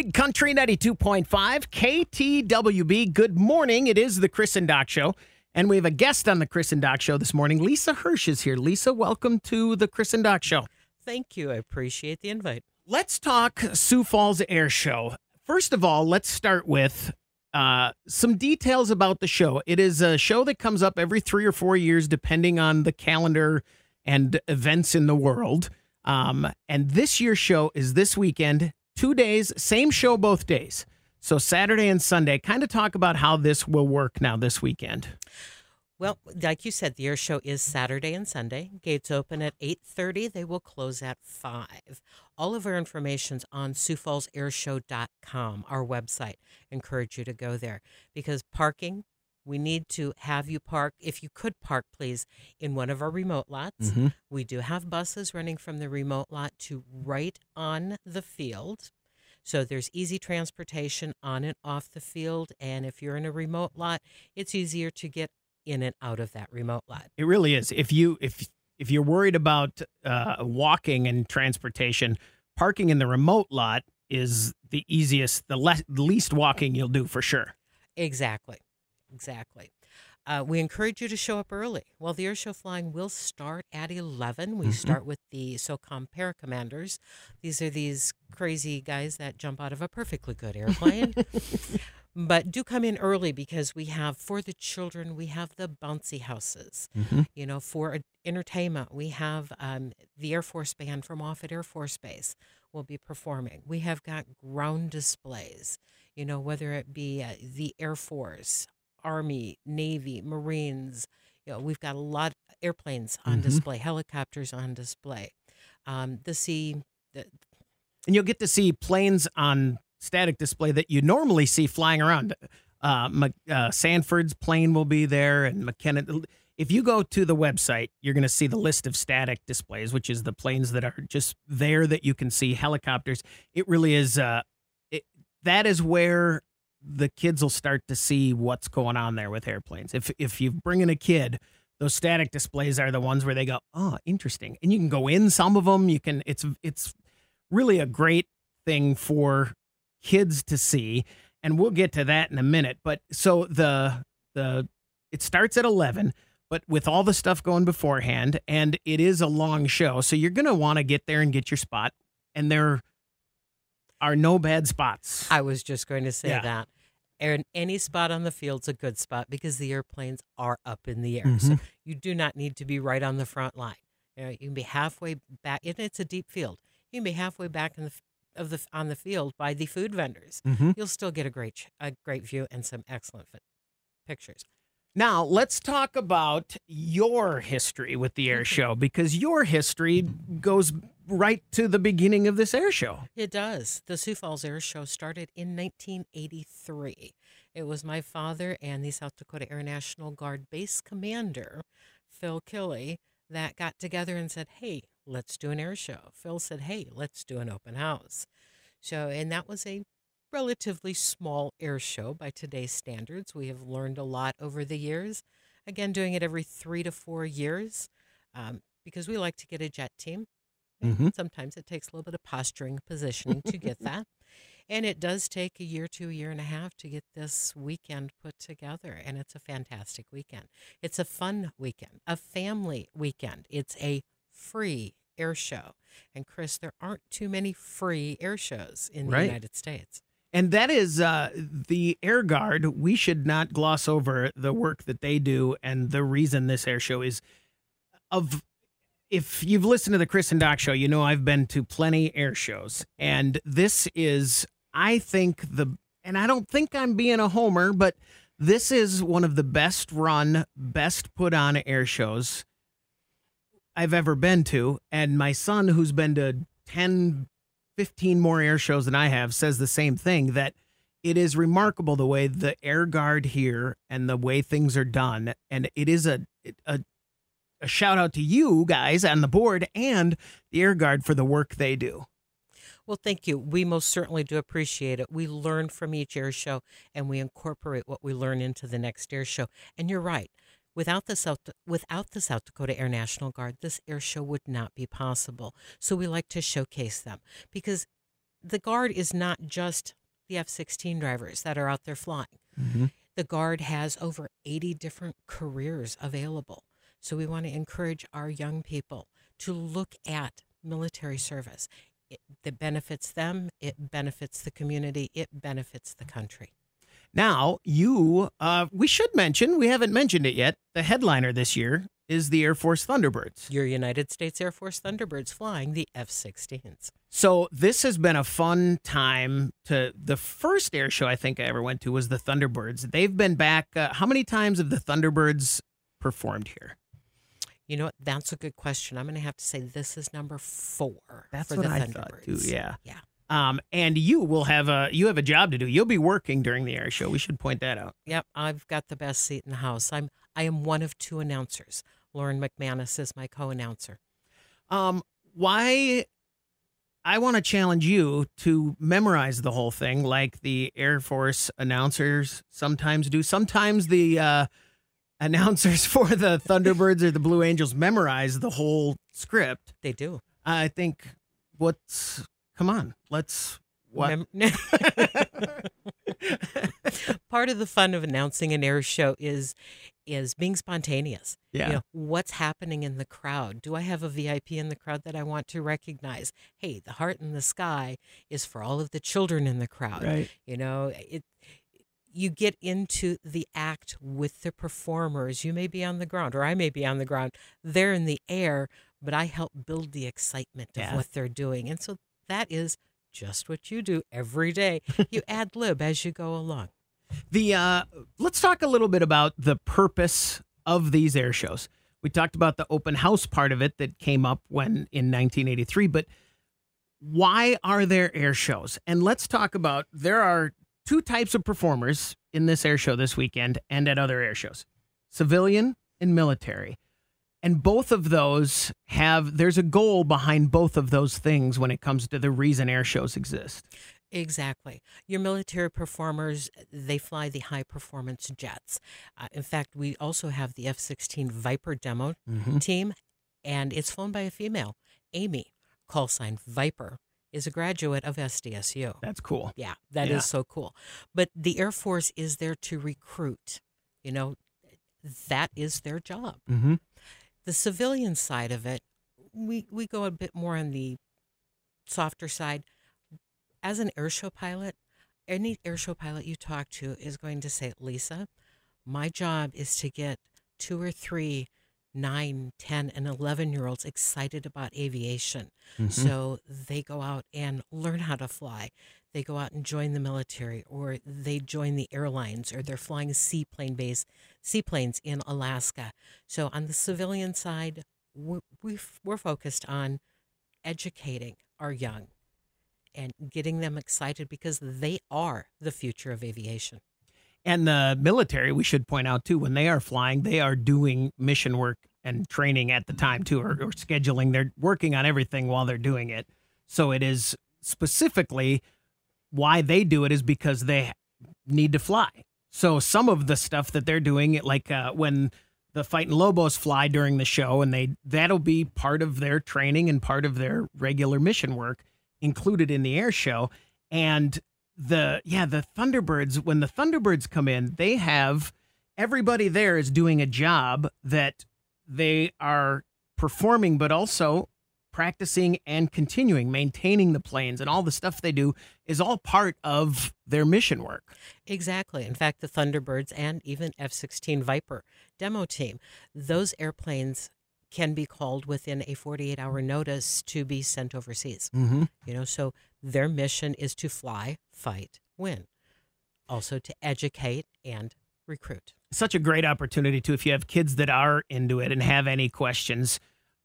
Big Country 92.5 KTWB. Good morning. It is the Chris and Doc Show. And we have a guest on the Chris and Doc Show this morning. Lisa Hirsch is here. Lisa, welcome to the Chris and Doc Show. Thank you. I appreciate the invite. Let's talk Sioux Falls Air Show. First of all, let's start with uh, some details about the show. It is a show that comes up every three or four years, depending on the calendar and events in the world. Um, and this year's show is this weekend, two days, same show both days. So Saturday and Sunday. Kind of talk about how this will work now this weekend. Well, like you said, the air show is Saturday and Sunday. Gates open at 8:30. They will close at 5. All of our information's on Sioux Falls SiouxFallsAirShow.com, our website. Encourage you to go there because parking, we need to have you park if you could park please in one of our remote lots. Mm-hmm. We do have buses running from the remote lot to right on the field. So there's easy transportation on and off the field. And if you're in a remote lot, it's easier to get in and out of that remote lot. It really is. If you if if you're worried about uh, walking and transportation, parking in the remote lot is the easiest, the, le- the least walking you'll do for sure. Exactly. Exactly. Uh, we encourage you to show up early. Well, the air show flying will start at 11. We Mhm. start with the SOCOM Para-Commandos. These are these crazy guys that jump out of a perfectly good airplane. but do come in early because we have, for the children, we have the bouncy houses. Mm-hmm. You know, for entertainment, we have um, the Air Force Band from Offutt Air Force Base will be performing. We have got ground displays, you know, whether it be uh, the Air Force, Army, Navy, Marines. You know, we've got a lot of airplanes on Mhm. display, helicopters on display. Um, the sea, the, and you'll get to see planes on static display that you normally see flying around. Uh, uh, Sanford's plane will be there, and McKennan. If you go to the website, you're going to see the list of static displays, which is the planes that are just there that you can see. Helicopters. It really is. Uh, it, that is where the kids will start to see what's going on there with airplanes. If if you bring in a kid, those static displays are the ones where they go, oh, interesting, and you can go in some of them. You can. It's it's really a great thing for kids to see and we'll get to that in a minute but so the the it starts at 11 but with all the stuff going beforehand and it is a long show so you're going to want to get there and get your spot and there are no bad spots I was just going to say Yeah. that. And any spot on the field's a good spot because the airplanes are up in the air. So you do not need to be right on the front line. You, know, you can be halfway back. And it's a deep field. You can be halfway back in the of the on the field by the food vendors. Mhm. You'll still get a great a great view and some excellent pictures. Now let's talk about your history with the air mm-hmm. show because your history goes right to the beginning of this air show It does. The Sioux Falls Air Show started in 1983. It was my father and the South Dakota Air National Guard base commander, Phil Killey, that got together and said, Hey, let's do an air show. Phil said, Hey, let's do an open house. So, and that was a relatively small air show by today's standards. We have learned a lot over the years. Again, doing it every three to four years um, because we like to get a jet team. Mhm. Sometimes it takes a little bit of posturing, positioning to get that. And it does take a year to a year and a half to get this weekend put together. And it's a fantastic weekend. It's a fun weekend, a family weekend. It's a free air show. And Chris, there aren't too many free air shows in the Right. United States. And that is uh, the Air Guard. We should not gloss over the work that they do. And the reason this air show is of, if you've listened to the Chris and Doc show, you know I've been to plenty air shows. And this is, I think, the, and I don't think I'm being a homer, but this is one of the best run, best put on air shows I've ever been to. And my son, who's been to 10, 15 more air shows than I have, says the same thing that it is remarkable the way the air guard here and the way things are done. And it is a, a, a shout out to you guys on the board and the air guard for the work they do. Well, thank you. We most certainly do appreciate it. We learn from each air show and we incorporate what we learn into the next air show. And you're right. Without the South without the South Dakota Air National Guard, this air show would not be possible. So we like to showcase them because the Guard is not just the F 16 drivers that are out there flying. Mm-hmm. The Guard has over 80 different careers available. So we want to encourage our young people to look at military service. It, that benefits them, it benefits the community, it benefits the country. Now, you, uh, we should mention, we haven't mentioned it yet. The headliner this year is the Air Force Thunderbirds. Your United States Air Force Thunderbirds flying the F 16s. So this has been a fun time to the first air show I think I ever went to was the Thunderbirds. They've been back. Uh, how many times have the Thunderbirds performed here? You know what? That's a good question. I'm going to have to say this is number four. That's for what the I Thunderbirds. thought too. Yeah. Yeah. Um, and you will have a you have a job to do. You'll be working during the air show. We should point that out. Yep. I've got the best seat in the house. I'm I am one of two announcers. Lauren McManus is my co-announcer. Um, why? I want to challenge you to memorize the whole thing, like the Air Force announcers sometimes do. Sometimes the uh, announcers for the Thunderbirds or the Blue Angels memorize the whole script. They do. I think what's come on, let's what Part of the fun of announcing an air show is is being spontaneous. yeah. You know, what's happening in the crowd? Do I have a VIP in the crowd that I want to recognize? Hey, the heart in the sky is for all of the children in the crowd. Right. You know, it you get into the act with the performers. You may be on the ground or I may be on the ground. They're in the air, but I help build the excitement of Yeah. what they're doing. And so that is just what you do every day. you ad lib as you go along. The uh, let's talk a little bit about the purpose of these air shows. We talked about the open house part of it that came up when in 1983, but why are there air shows? And let's talk about there are two types of performers in this air show this weekend and at other air shows. Civilian and military. And both of those have there's a goal behind both of those things when it comes to the reason air shows exist. Exactly. Your military performers, they fly the high performance jets. Uh, in fact, we also have the F 16 Viper demo team, and it's flown by a female. Amy, call sign Viper, is a graduate of SDSU. That's cool. Yeah, that is Yeah. so cool. But the Air Force is there to recruit. You know, that is their job. Mm-hmm. The civilian side of it, we, we go a bit more on the softer side. As an airshow pilot, any airshow pilot you talk to is going to say, Lisa, my job is to get two or three, nine, 10, and 11 year olds excited about aviation. Mm-hmm. So they go out and learn how to fly. They go out and join the military, or they join the airlines, or they're flying seaplane base seaplanes in Alaska. So on the civilian side, we're, we're focused on educating our young and getting them excited because they are the future of aviation. And the military, we should point out too, when they are flying, they are doing mission work and training at the time too, or, or scheduling. They're working on everything while they're doing it. So it is specifically why they do it is because they need to fly. So some of the stuff that they're doing, like uh, when the fighting lobos fly during the show, and they that'll be part of their training and part of their regular mission work included in the air show. And the yeah, the Thunderbirds, when the Thunderbirds come in, they have everybody there is doing a job that they are performing, but also practicing and continuing, maintaining the planes and all the stuff they do is all part of their mission work. Exactly. In fact, the Thunderbirds and even F 16 Viper demo team, those airplanes can be called within a 48 hour notice to be sent overseas. Mm-hmm. You know, so their mission is to fly, fight, win. Also to educate and recruit. Such a great opportunity too if you have kids that are into it and have any questions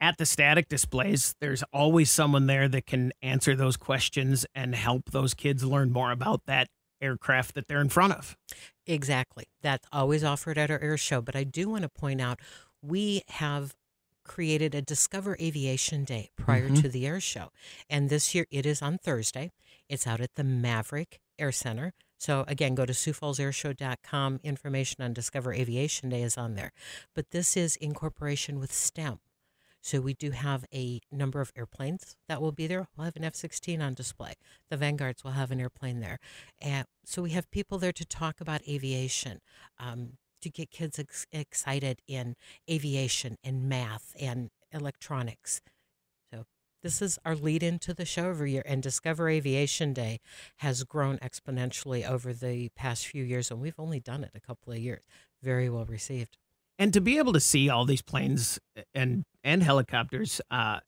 at the static displays there's always someone there that can answer those questions and help those kids learn more about that aircraft that they're in front of. Exactly. That's always offered at our air show. But I do want to point out we have created a Discover Aviation Day prior Mhm. to the air show. And this year it is on Thursday. It's out at the Maverick Air Center. So again, go to Sioux Falls SiouxFallsAirShow.com. Information on Discover Aviation Day is on there. But this is in cooperation with STEM. So we do have a number of airplanes that will be there. We'll have an F 16 on display. The Vanguards will have an airplane there. And so we have people there to talk about aviation, um, to get kids ex- excited in aviation and math and electronics. So this is our lead into the show every year. And Discover Aviation Day has grown exponentially over the past few years, and we've only done it a couple of years. Very well received and to be able to see all these planes and and helicopters uh,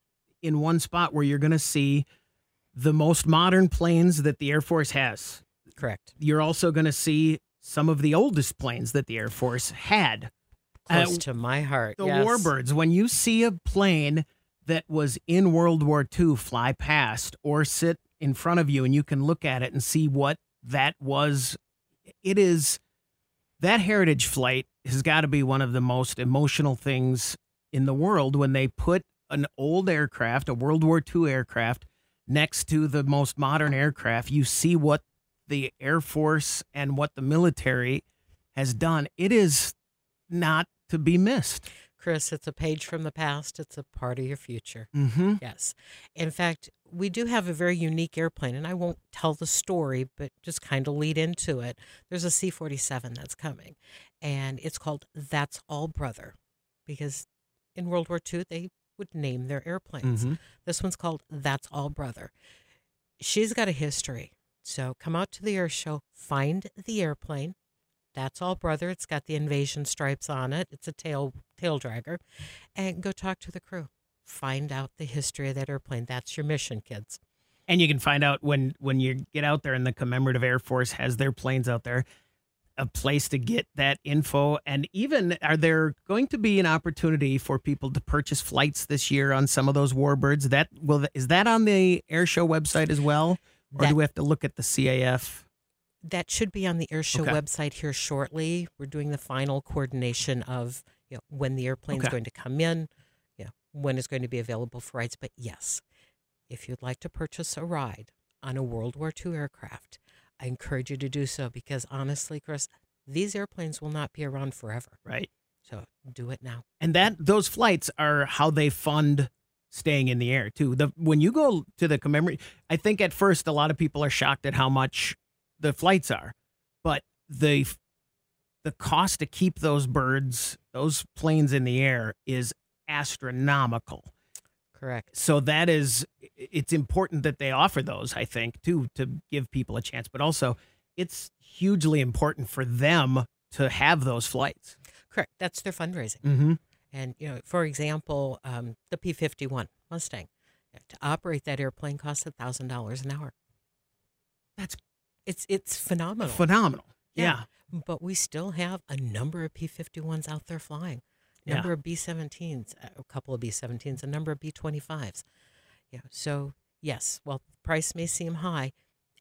in one spot where you're going to see the most modern planes that the Air Force has. Correct. You're also going to see some of the oldest planes that the Air Force had. Close uh, to my heart. The yes. Warbirds. When you see a plane that was in World War II fly past or sit in front of you and you can look at it and see what that was, it is that heritage flight has got to be one of the most emotional things in the world when they put an old aircraft, a World War II aircraft, next to the most modern aircraft. You see what the Air Force and what the military has done. It is not to be missed. Chris, it's a page from the past. It's a part of your future. Mm-hmm. Yes. In fact, we do have a very unique airplane, and I won't tell the story, but just kind of lead into it. There's a C 47 that's coming, and it's called That's All Brother because in World War II, they would name their airplanes. Mm-hmm. This one's called That's All Brother. She's got a history. So come out to the air show, find the airplane. That's all, brother. It's got the invasion stripes on it. It's a tail tail dragger, and go talk to the crew find out the history of that airplane. That's your mission, kids. And you can find out when when you get out there and the commemorative Air Force has their planes out there, a place to get that info. And even are there going to be an opportunity for people to purchase flights this year on some of those warbirds? That will is that on the airshow website as well, or that, do we have to look at the CAF? That should be on the airshow okay. website here shortly. We're doing the final coordination of you know, when the airplane's okay. going to come in when it's going to be available for rides. But yes, if you'd like to purchase a ride on a World War II aircraft, I encourage you to do so because honestly, Chris, these airplanes will not be around forever. Right. So do it now. And that those flights are how they fund staying in the air too. The when you go to the commemorate, I think at first a lot of people are shocked at how much the flights are, but the the cost to keep those birds, those planes in the air is astronomical. Correct. So that is it's important that they offer those, I think, too, to give people a chance. But also it's hugely important for them to have those flights. Correct. That's their fundraising. Mm-hmm. And you know, for example, um, the P fifty one Mustang to operate that airplane costs a thousand dollars an hour. That's it's it's phenomenal. Phenomenal. Yeah. yeah. But we still have a number of P fifty ones out there flying number yeah. of B-17s, a couple of B-17s, a number of B-25s. Yeah. So yes, well, the price may seem high,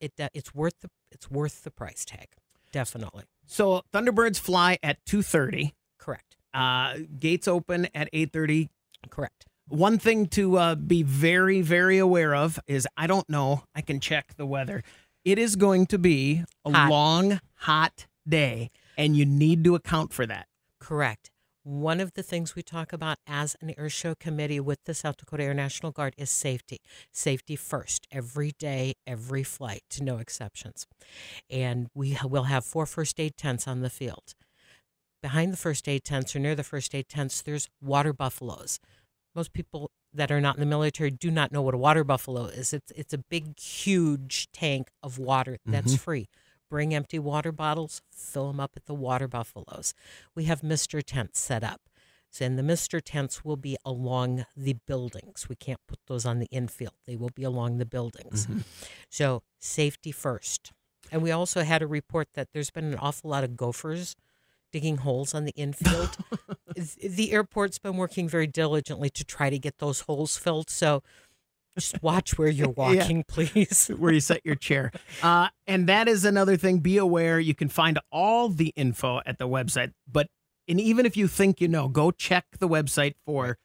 it uh, it's worth the it's worth the price tag. Definitely. So Thunderbirds fly at two thirty. Correct. Uh, gates open at eight thirty. Correct. One thing to uh, be very very aware of is I don't know. I can check the weather. It is going to be a hot. long hot day, and you need to account for that. Correct. One of the things we talk about as an air show committee with the South Dakota Air National Guard is safety. Safety first, every day, every flight, to no exceptions. And we will have four first aid tents on the field. Behind the first aid tents or near the first aid tents, there's water buffaloes. Most people that are not in the military do not know what a water buffalo is. It's it's a big, huge tank of water that's Mhm. free. Bring empty water bottles, fill them up at the water buffaloes. We have Mister tents set up. So, and the Mister tents will be along the buildings. We can't put those on the infield. They will be along the buildings. Mhm. So, safety first. And we also had a report that there's been an awful lot of gophers digging holes on the infield. the airport's been working very diligently to try to get those holes filled. So, just watch where you're Yeah. walking, please. where you set your chair. Uh, and that is another thing. Be aware. You can find all the info at the website. But and even if you think you know, go check the website for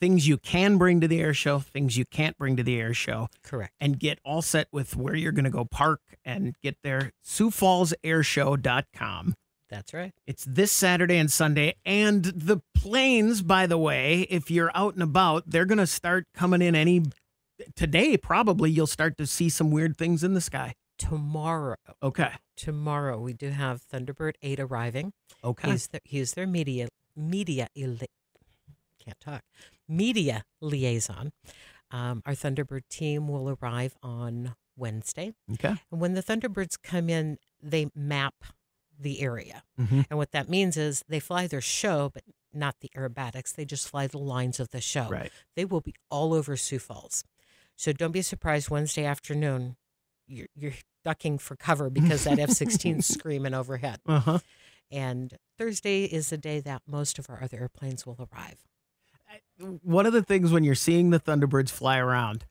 things you can bring to the air show, things you can't bring to the air show, Correct. and get all set with where you're going to go park and get there. SiouxFallsAirshow.com. That's right. It's this Saturday and Sunday. And the planes, by the way, if you're out and about, they're going to start coming in any today. Probably you'll start to see some weird things in the sky. Tomorrow, Okay. tomorrow we do have Thunderbird 8 arriving. Okay. He's the, he's their media media can't talk media liaison. Um, our Thunderbird team will arrive on Wednesday, okay. and when the Thunderbirds come in, they map the area, Mhm. and what that means is they fly their show, but not the aerobatics. They just fly the lines of the show. Right. They will be all over Sioux Falls, so don't be surprised Wednesday afternoon. You're, you're ducking for cover because that F 16 screaming overhead. Uh huh. And Thursday is the day that most of our other airplanes will arrive. One of the things when you're seeing the Thunderbirds fly around,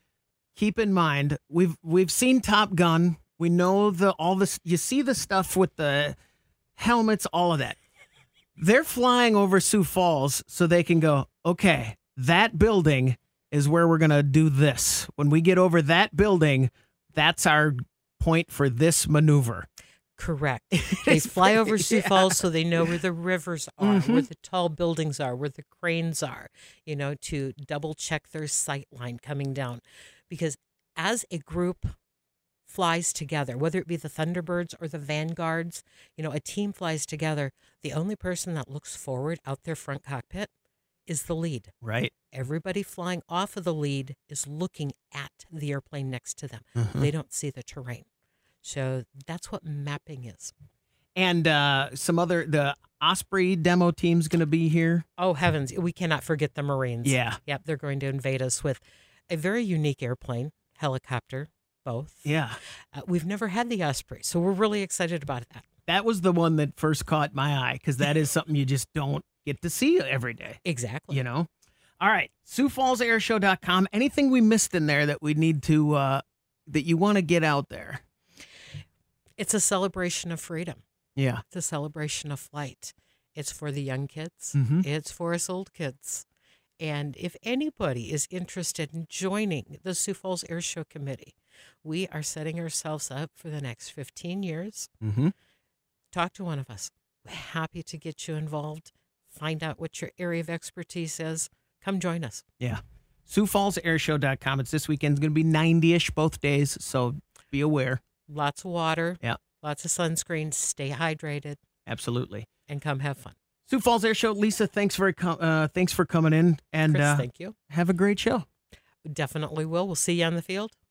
keep in mind we've we've seen Top Gun. We know the all this. You see the stuff with the helmets, all of that. They're flying over Sioux Falls so they can go. Okay, that building is where we're gonna do this. When we get over that building, that's our point for this maneuver. Correct. they fly over Sioux Yeah. Falls so they know where the rivers are, where Mhm. the tall buildings are, where the cranes are, you know, to double check their sight line coming down. Because as a group flies together, whether it be the Thunderbirds or the Vanguards, you know, a team flies together, the only person that looks forward out their front cockpit is the lead. Right. Everybody flying off of the lead is looking at the airplane next to them. Mhm. They don't see the terrain. So that's what mapping is. And uh, some other the Osprey demo team's gonna be here. Oh heavens, we cannot forget the Marines. Yeah. Yep, they're going to invade us with a very unique airplane, helicopter, both. Yeah. Uh, we've never had the Osprey, so we're really excited about that. That was the one that first caught my eye because that is something you just don't get to see every day, Exactly. you know? All right. SiouxFallsAirShow.com. Anything we missed in there that we need to, uh, that you want to get out there? It's a celebration of freedom. Yeah. It's a celebration of flight. It's for the young kids. Mhm. It's for us old kids. And if anybody is interested in joining the Sioux Falls Airshow Committee, we are setting ourselves up for the next 15 years. Mm-hmm. Talk to one of us. We're happy to get you involved. Find out what your area of expertise is. Come join us. Yeah. SiouxFallsAirShow.com. It's this weekend. It's going to be 90 ish both days. So be aware. Lots of water. Yeah. Lots of sunscreen. Stay hydrated Absolutely. and come have fun. Sioux Falls Air Show. Lisa, thanks for, com- uh, thanks for coming in and Chris, uh, thank you. have a great show. Definitely will. We'll see you on the field.